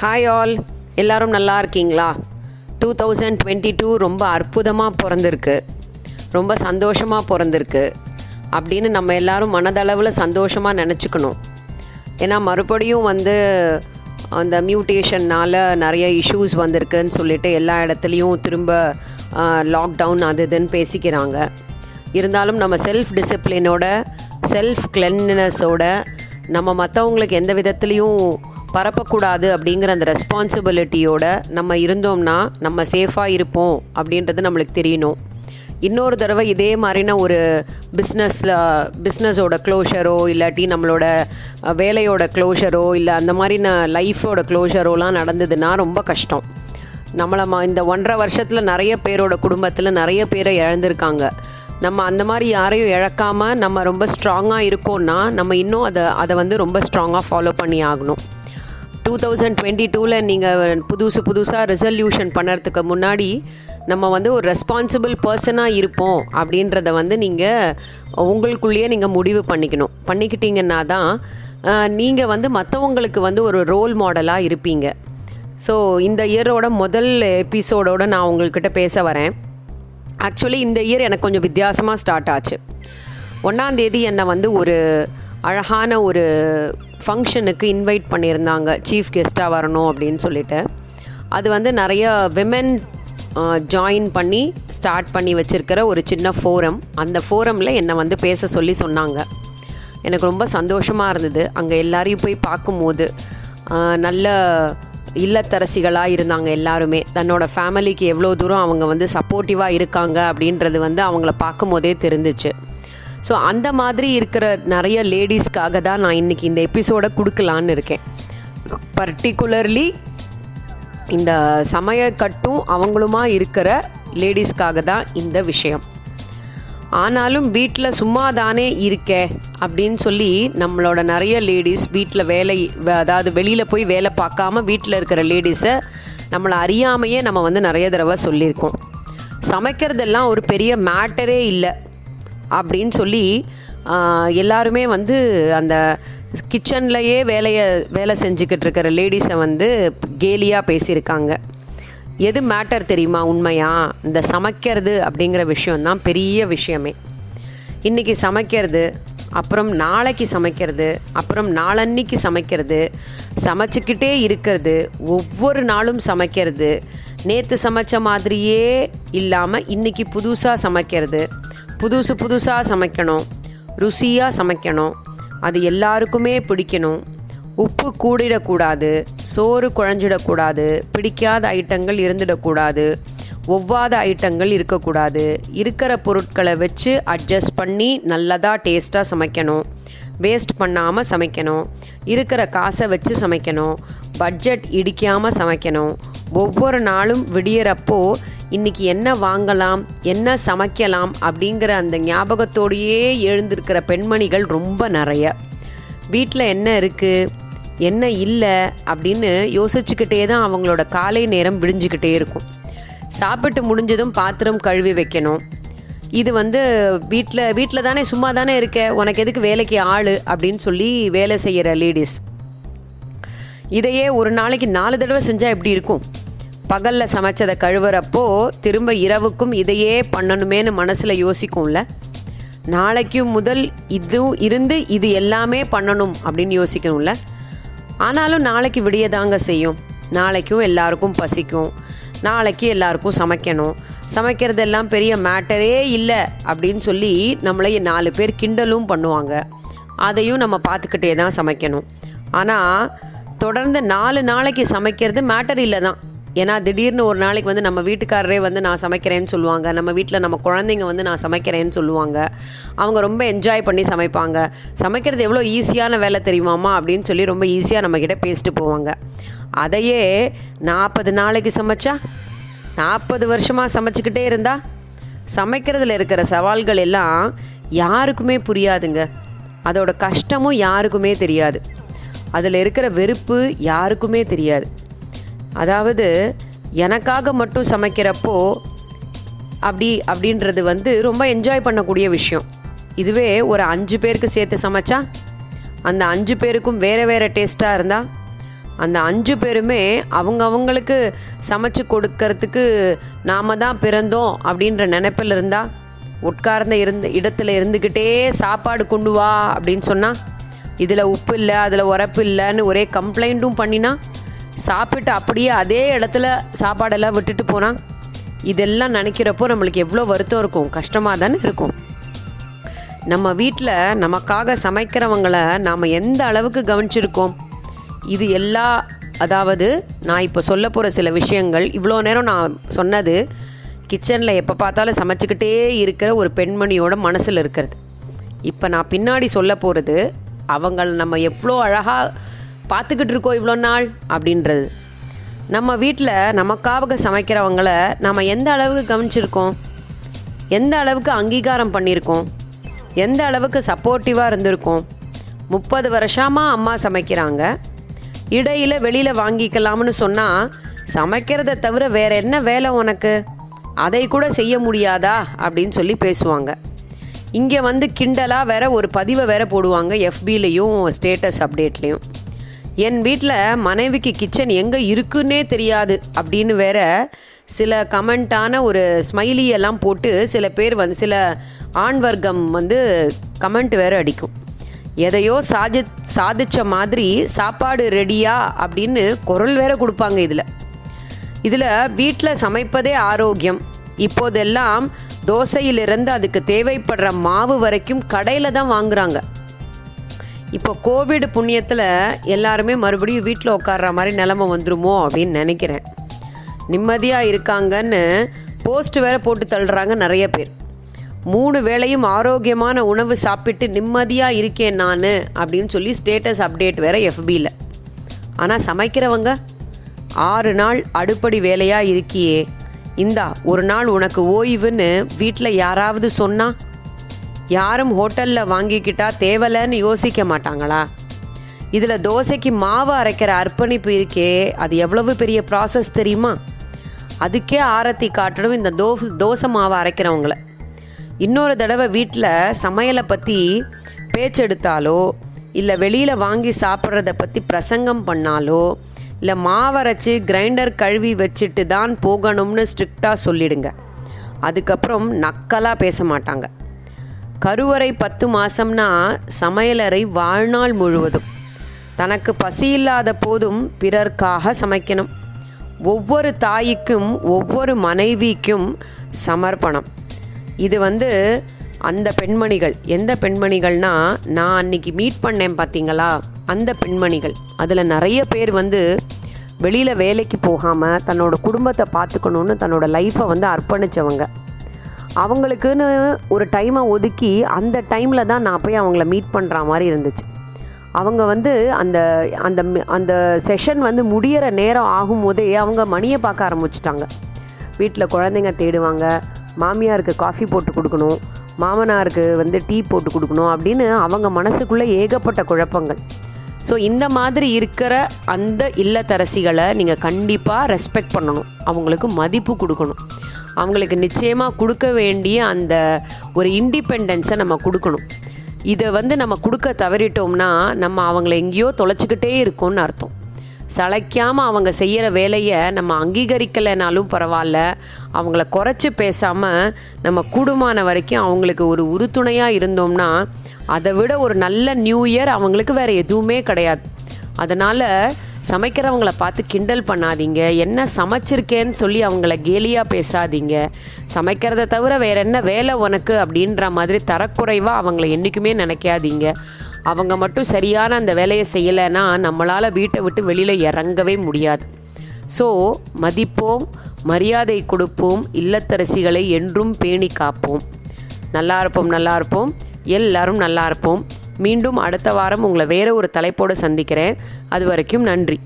Hi all எல்லாரும் நல்லா இருக்கீங்களா? டூ தௌசண்ட் டுவெண்ட்டி டூ ரொம்ப அற்புதமாக பிறந்திருக்கு. ரொம்ப சந்தோஷமாக பிறந்திருக்கு. அப்படின்னு நம்ம எல்லாரும் மனதளவில் சந்தோஷமாக நினச்சிக்கணும். ஏன்னா மறுபடியும் வந்து அந்த மியூட்டேஷன்னால் நிறைய இஷ்யூஸ் வந்திருக்குன்னு சொல்லிட்டு எல்லா இடத்துலையும் திரும்ப லாக்டவுன் அது இதுன்னு பேசிக்கிறாங்க. இருந்தாலும் நம்ம செல்ஃப் டிசிப்ளினோட செல்ஃப் கிளென்லினஸோட நம்ம மற்றவங்களுக்கு எந்த விதத்துலேயும் பரப்பக்கூடாது அப்படிங்கிற அந்த ரெஸ்பான்சிபிலிட்டியோட நம்ம இருந்தோம்னா நம்ம சேஃபாக இருப்போம் அப்படின்றது நம்மளுக்கு தெரியணும். இன்னொரு தடவை இதே மாதிரின ஒரு பிஸ்னஸில் பிஸ்னஸோட க்ளோஷரோ இல்லாட்டி நம்மளோட வேலையோட க்ளோஷரோ இல்லை அந்த மாதிரின லைஃபோட க்ளோஷரோலாம் நடந்ததுன்னா ரொம்ப கஷ்டம். நம்மளை ம இந்த ஒன்றரை வருஷத்தில் நிறைய பேரோட குடும்பத்தில் நிறைய பேரை இழந்திருக்காங்க. நம்ம அந்த மாதிரி யாரையும் இழக்காமல் நம்ம ரொம்ப ஸ்ட்ராங்காக இருக்கோம்னா நம்ம இன்னும் அதை அதை வந்து ரொம்ப ஸ்ட்ராங்காக ஃபாலோ பண்ணி ஆகணும். டூ தௌசண்ட் டுவெண்ட்டி டூவில் நீங்கள் புதுசு புதுசாக ரெசல்யூஷன் பண்ணுறதுக்கு முன்னாடி நம்ம வந்து ஒரு ரெஸ்பான்சிபிள் பர்சனாக இருப்போம் அப்படின்றத வந்து நீங்கள் உங்களுக்குள்ளேயே நீங்கள் முடிவு பண்ணிக்கணும். பண்ணிக்கிட்டீங்கன்னா தான் நீங்கள் வந்து மற்றவங்களுக்கு வந்து ஒரு ரோல் மாடலாக இருப்பீங்க. ஸோ இந்த இயரோட முதல் எபிசோடோடு நான் உங்கள்கிட்ட பேச வரேன். ஆக்சுவலி இந்த இயர் எனக்கு கொஞ்சம் வித்தியாசமாக ஸ்டார்ட் ஆச்சு. ஒன்றாந்தேதி என்னை வந்து ஒரு அழகான ஒரு ஃபங்க்ஷனுக்கு இன்வைட் பண்ணியிருந்தாங்க. சீஃப் கெஸ்ட்டாக வரணும் அப்படின்னு சொல்லிட்டு. அது வந்து நிறைய விமென் ஜாயின் பண்ணி ஸ்டார்ட் பண்ணி வச்சுருக்கிற ஒரு சின்ன ஃபோரம் அந்த ஃபோரமில் என்னை வந்து பேச சொல்லி சொன்னாங்க. எனக்கு ரொம்ப சந்தோஷமாக இருந்தது. அங்கே எல்லாரையும் போய் பார்க்கும்போது நல்ல இல்லத்தரசிகளாக இருந்தாங்க எல்லாருமே. தன்னோட ஃபேமிலிக்கு எவ்வளோ தூரம் அவங்க வந்து சப்போர்ட்டிவாக இருக்காங்க அப்படின்றது வந்து அவங்கள பார்க்கும்போதே தெரிஞ்சிச்சு. ஸோ அந்த மாதிரி இருக்கிற நிறைய லேடிஸ்க்காக தான் நான் இன்னைக்கு இந்த எபிசோடை கொடுக்கலான்னு இருக்கேன். பர்டிகுலர்லி இந்த சமய கட்டும் அவங்களுமா இருக்கிற லேடிஸ்க்காக தான் இந்த விஷயம். ஆனாலும் வீட்டில் சும்மா தானே இருக்கே அப்படின்னு சொல்லி நம்மளோட நிறைய லேடிஸ் வீட்டில் வேலை அதாவது வெளியில் போய் வேலை பார்க்காம வீட்டில் இருக்கிற லேடிஸை நம்மளை அறியாமையே நம்ம வந்து நிறைய தடவை சொல்லியிருக்கோம். சமைக்கிறதெல்லாம் ஒரு பெரிய மேட்டரே இல்லை. அப்படின்னு சொல்லி எல்லாருமே வந்து அந்த கிச்சன்லையே வேலையை வேலை செஞ்சுக்கிட்டு இருக்கிற லேடிஸை வந்து கேலியாக பேசியிருக்காங்க. எது மேட்டர் தெரியுமா உண்மையா? இந்த சமைக்கிறது அப்படிங்கிற விஷயம்தான் பெரிய விஷயமே. இன்றைக்கி சமைக்கிறது அப்புறம் நாளைக்கு சமைக்கிறது அப்புறம் நாளன்னைக்கு சமைக்கிறது சமைச்சிக்கிட்டே இருக்கிறது ஒவ்வொரு நாளும் சமைக்கிறது நேற்று சமைச்ச மாதிரியே இல்லாமல் இன்றைக்கி புதுசாக சமைக்கிறது புதுசு புதுசாக சமைக்கணும். ருசியாக சமைக்கணும். அது எல்லாருக்குமே பிடிக்கணும். உப்பு கூடிடக்கூடாது. சோறு குழஞ்சிடக்கூடாது. பிடிக்காத ஐட்டங்கள் இருந்துடக்கூடாது. ஒவ்வாத ஐட்டங்கள் இருக்கக்கூடாது. இருக்கிற பொருட்களை வச்சு அட்ஜஸ்ட் பண்ணி நல்லதாக டேஸ்ட்டாக சமைக்கணும். வேஸ்ட் பண்ணாமல் சமைக்கணும். இருக்கிற காசை வச்சு சமைக்கணும். பட்ஜெட் இடிக்காமல் சமைக்கணும். ஒவ்வொரு நாளும் விடியறப்போ இன்னைக்கு என்ன வாங்கலாம் என்ன சமைக்கலாம் அப்படிங்கிற அந்த ஞாபகத்தோடையே எழுந்திருக்கிற பெண்மணிகள் ரொம்ப நிறைய. வீட்டில் என்ன இருக்குது என்ன இல்லை அப்படின்னு யோசிச்சுக்கிட்டே தான் அவங்களோட காலை நேரம் விடிஞ்சுக்கிட்டே இருக்கும். சாப்பிட்டு முடிஞ்சதும் பாத்திரம் கழுவி வைக்கணும். இது வந்து வீட்டில் வீட்டில் தானே சும்மா தானே இருக்க உனக்கு எதுக்கு வேலைக்கு ஆள் அப்படின்னு சொல்லி வேலை செய்கிற லேடிஸ் இதையே ஒரு நாளைக்கு நாலு தடவை செஞ்சால் எப்படி இருக்கும்? பகலில் சமைச்சதை கழுவுறப்போ திரும்ப இரவுக்கும் இதையே பண்ணணுமேன்னு மனசில் யோசிக்கும்ல? நாளைக்கும் முதல் இதுவும் இருந்து இது எல்லாமே பண்ணணும் அப்படின்னு யோசிக்கணும்ல? ஆனாலும் நாளைக்கு விடியதாங்க செய்யும். நாளைக்கும் எல்லாருக்கும் பசிக்கும். நாளைக்கு எல்லாருக்கும் சமைக்கணும். சமைக்கிறதெல்லாம் பெரிய மேட்டரே இல்லை அப்படின்னு சொல்லி நம்மளை நாலு பேர் கிண்டலும் பண்ணுவாங்க. அதையும் நம்ம பார்த்துக்கிட்டே தான் சமைக்கணும். ஆனால் தொடர்ந்து நாலு நாளைக்கு சமைக்கிறது மேட்டர் இல்லை தான் ஏன்னா திடீர்னு ஒரு நாளைக்கு வந்து நம்ம வீட்டுக்காரரே வந்து நான் சமைக்கிறேன்னு சொல்லுவாங்க நம்ம வீட்டில் நம்ம குழந்தைங்க வந்து நான் சமைக்கிறேன்னு சொல்லுவாங்க அவங்க ரொம்ப என்ஜாய் பண்ணி சமைப்பாங்க. சமைக்கிறது எவ்வளோ ஈஸியான வேலை தெரியுமாம்மா? அப்படின்னு சொல்லி ரொம்ப ஈஸியாக நம்மக்கிட்ட பேசிட்டு போவாங்க. அதையே நாற்பது நாளைக்கு சமைச்சா நாற்பது வருஷமாக சமைச்சிக்கிட்டே இருந்தா சமைக்கிறதுல இருக்கிற சவால்கள் எல்லாம் யாருக்குமே புரியாதுங்க. அதோட கஷ்டமும் யாருக்குமே தெரியாது. அதில் இருக்கிற வெறுப்பு யாருக்குமே தெரியாது. அதாவது எனக்காக மட்டும் சமைக்கிறப்போ அப்படி அப்படின்றது வந்து ரொம்ப என்ஜாய் பண்ணக்கூடிய விஷயம். இதுவே ஒரு அஞ்சு பேருக்கு சேர்த்து சமைச்சா அந்த அஞ்சு பேருக்கும் வேறு வேறு டேஸ்ட்டாக இருந்தால் அந்த அஞ்சு பேருமே அவங்க அவங்களுக்கு சமைச்சு கொடுக்கறதுக்கு நாம தான் பிறந்தோம் அப்படின்ற நினைப்பில் இருந்தால் உட்கார்ந்த இருந்த இடத்துல இருந்துக்கிட்டே சாப்பாடு கொண்டு வா அப்படின்னு சொன்னால் இதில் உப்பு இல்லை அதில் உரப்பு இல்லைன்னு ஒரே கம்ப்ளைண்ட்டும் பண்ணினா சாப்பிட்டு அப்படியே அதே இடத்துல சாப்பாடெல்லாம் விட்டுட்டு போனால் இதெல்லாம் நினைக்கிறப்போ நம்மளுக்கு எவ்வளோ வருத்தம் இருக்கும் கஷ்டமாக தானே இருக்கும். நம்ம வீட்டில் நமக்காக சமைக்கிறவங்களை நாம் எந்த அளவுக்கு கவனிச்சிருக்கோம்? இது எல்லா அதாவது நான் இப்போ சொல்ல போகிற சில விஷயங்கள் இவ்வளோ நேரம் நான் சொன்னது கிச்சனில் எப்போ பார்த்தாலும் சமைச்சிக்கிட்டே இருக்கிற ஒரு பெண்மணியோட மனசில் இருக்கிறது. இப்போ நான் பின்னாடி சொல்ல போகிறது அவங்கள நம்ம எவ்வளோ அழகாக பார்த்துக்கிட்டு இருக்கோம் இவ்வளோ நாள் அப்படின்றது. நம்ம வீட்டில் நமக்காக சமைக்கிறவங்கள நம்ம எந்த அளவுக்கு கவனிச்சிருக்கோம்? எந்த அளவுக்கு அங்கீகாரம் பண்ணியிருக்கோம் எந்த அளவுக்கு சப்போர்ட்டிவாக இருந்திருக்கோம்? முப்பது வருஷமாக அம்மா சமைக்கிறாங்க. இடையில் வெளியில் வாங்கிக்கலாம்னு சொன்னால் சமைக்கிறத தவிர வேற என்ன வேலை உனக்கு? அதை கூட செய்ய முடியாதா? அப்படின்னு சொல்லி பேசுவாங்க. இங்கே வந்து கிண்டலாக வேற ஒரு பதிவை வேற போடுவாங்க எஃபிலையும் ஸ்டேட்டஸ் அப்டேட்லேயும் என் வீட்டில் மனைவிக்கு கிச்சன் எங்கே இருக்குன்னே தெரியாது அப்படின்னு வேற சில கமெண்ட்டான ஒரு ஸ்மைலி எல்லாம் போட்டு சில பேர் வந்து சில ஆண் வர்க்கம் வந்து கமெண்ட் வேற அடிக்கும். எதையோ சாதி சாதிச்ச மாதிரி சாப்பாடு ரெடியா அப்படின்னு குரல் வேற கொடுப்பாங்க இதில். இதில் வீட்டில் சமைப்பதே ஆரோக்கியம். இப்போதெல்லாம் தோசையிலிருந்து அதுக்கு தேவைப்படுற மாவு வரைக்கும் கடையில் தான் வாங்குறாங்க. இப்போ கோவிட் புண்ணியத்தில் எல்லாருமே மறுபடியும் வீட்டில் உட்கார்ற மாதிரி நிலமை வந்துருமோ அப்படின்னு நினைக்கிறேன். நிம்மதியாக இருக்காங்கன்னு போஸ்ட் வேற போட்டு தள்ளுறாங்க நிறைய பேர். மூணு வேளையும் ஆரோக்கியமான உணவு சாப்பிட்டு நிம்மதியாக இருக்கேன் நான் அப்படின்னு சொல்லி ஸ்டேட்டஸ் அப்டேட் வேற எஃபியில் ஆனால் சமைக்கிறவங்க ஆறு நாள் அடுப்படி வேலையாக இருக்கியே. இந்தா ஒரு நாள் உனக்கு ஓய்வுன்னு வீட்டில் யாராவது சொன்னா யாரும் ஹோட்டலில் வாங்கிக்கிட்டா தேவலைன்னு யோசிக்க மாட்டாங்களா? இதில் தோசைக்கு மாவு அரைக்கிற அர்ப்பணிப்பு இருக்கே அது எவ்வளவு பெரிய ப்ராசஸ் தெரியுமா? அதுக்கே ஆரத்தி காட்டணும் இந்த தோ தோசை மாவை அரைக்கிறவங்கள. இன்னொரு தடவை வீட்டில் சமையலை பற்றி பேச்செடுத்தாலோ இல்லை வெளியில் வாங்கி சாப்பிட்றத பற்றி பிரசங்கம் பண்ணாலோ இல்லை மாவரைச்சி கிரைண்டர் கழுவி வச்சுட்டு தான் போகணும்னு ஸ்ட்ரிக்டாக சொல்லிடுங்க. அதுக்கப்புறம் நக்கலாக பேச மாட்டாங்க. கருவறை பத்து மாசம்னா சமையலறை வாழ்நாள் முழுவதும். தனக்கு பசி இல்லாத போதும் பிறர்க்காக சமைக்கணும். ஒவ்வொரு தாய்க்கும் ஒவ்வொரு மனைவிக்கும் சமர்ப்பணம். இது வந்து அந்த பெண்மணிகள். எந்த பெண்மணிகள்னா நான் அன்னைக்கு மீட் பண்ணேன் பார்த்தீங்களா அந்த பெண்மணிகள். அதில் நிறைய பேர் வந்து வெளியில் வேலைக்கு போகாமல் தன்னோட குடும்பத்தை பார்த்துக்கணுன்னு தன்னோட லைஃப்பை வந்து அர்ப்பணித்தவங்க அவங்களுக்குன்னு ஒரு டைமை ஒதுக்கி அந்த டைமில் தான் நான் போய் அவங்கள மீட் பண்ணுற மாதிரி இருந்துச்சு. அவங்க வந்து அந்த அந்த மி- அந்த செஷன் வந்து முடியிற நேரம் ஆகும்போதே அவங்க மணியை பார்க்க ஆரம்பிச்சிட்டாங்க. வீட்டில் குழந்தைங்க தேடுவாங்க மாமியாருக்கு காஃபி போட்டு கொடுக்கணும் மாமனாருக்கு வந்து டீ போட்டு கொடுக்கணும் அப்படின்னு அவங்க மனசுக்குள்ளே ஏகப்பட்ட குழப்பங்கள். ஸோ இந்த மாதிரி இருக்கிற அந்த இல்லத்தரசிகளை நீங்கள் கண்டிப்பாக ரெஸ்பெக்ட் பண்ணணும். அவங்களுக்கு மதிப்பு கொடுக்கணும். அவங்களுக்கு நிச்சயமாக கொடுக்க வேண்டிய அந்த ஒரு இண்டிபெண்டன்ஸை நம்ம கொடுக்கணும். இதை வந்து நம்ம கொடுக்க தவறிட்டோம்னா நம்ம அவங்கள எங்கேயோ தொலைச்சிக்கிட்டே இருக்கோம்னு அர்த்தம். சளைக்காமல் அவங்க செய்கிற வேலையை நம்ம அங்கீகரிக்கலைனாலும் பரவாயில்ல. அவங்கள குறைச்சி பேசாமல் நம்ம கூடுமான வரைக்கும் அவங்களுக்கு ஒரு உறுதுணையாக இருந்தோம்னா அதை விட ஒரு நல்ல நியூ இயர் அவங்களுக்கு வேறு எதுவுமே கிடையாது. அதனால் சமைக்கிறவங்கள பார்த்து கிண்டல் பண்ணாதீங்க. என்ன சமைச்சிருக்கேன்னு சொல்லி அவங்கள கேலியாக பேசாதீங்க. சமைக்கிறத தவிர வேற என்ன வேலை உனக்கு அப்படின்ற மாதிரி தரக்குறைவாக அவங்கள என்றைக்குமே நினைக்காதீங்க. அவங்க மட்டும் சரியான அந்த வேலையை செய்யலைன்னா நம்மளால் வீட்டை விட்டு வெளியில் இறங்கவே முடியாது. ஸோ மதிப்போம் மரியாதை கொடுப்போம் இல்லத்தரசிகளை என்றும் பேணி காப்போம். நல்லா இருப்போம் நல்லா இருப்போம். எல்லாரும் நல்லா இருப்போம். மீண்டும் அடுத்த வாரம் உங்களை வேற ஒரு தலைப்போடு சந்திக்கிறேன். அது வரைக்கும் நன்றி.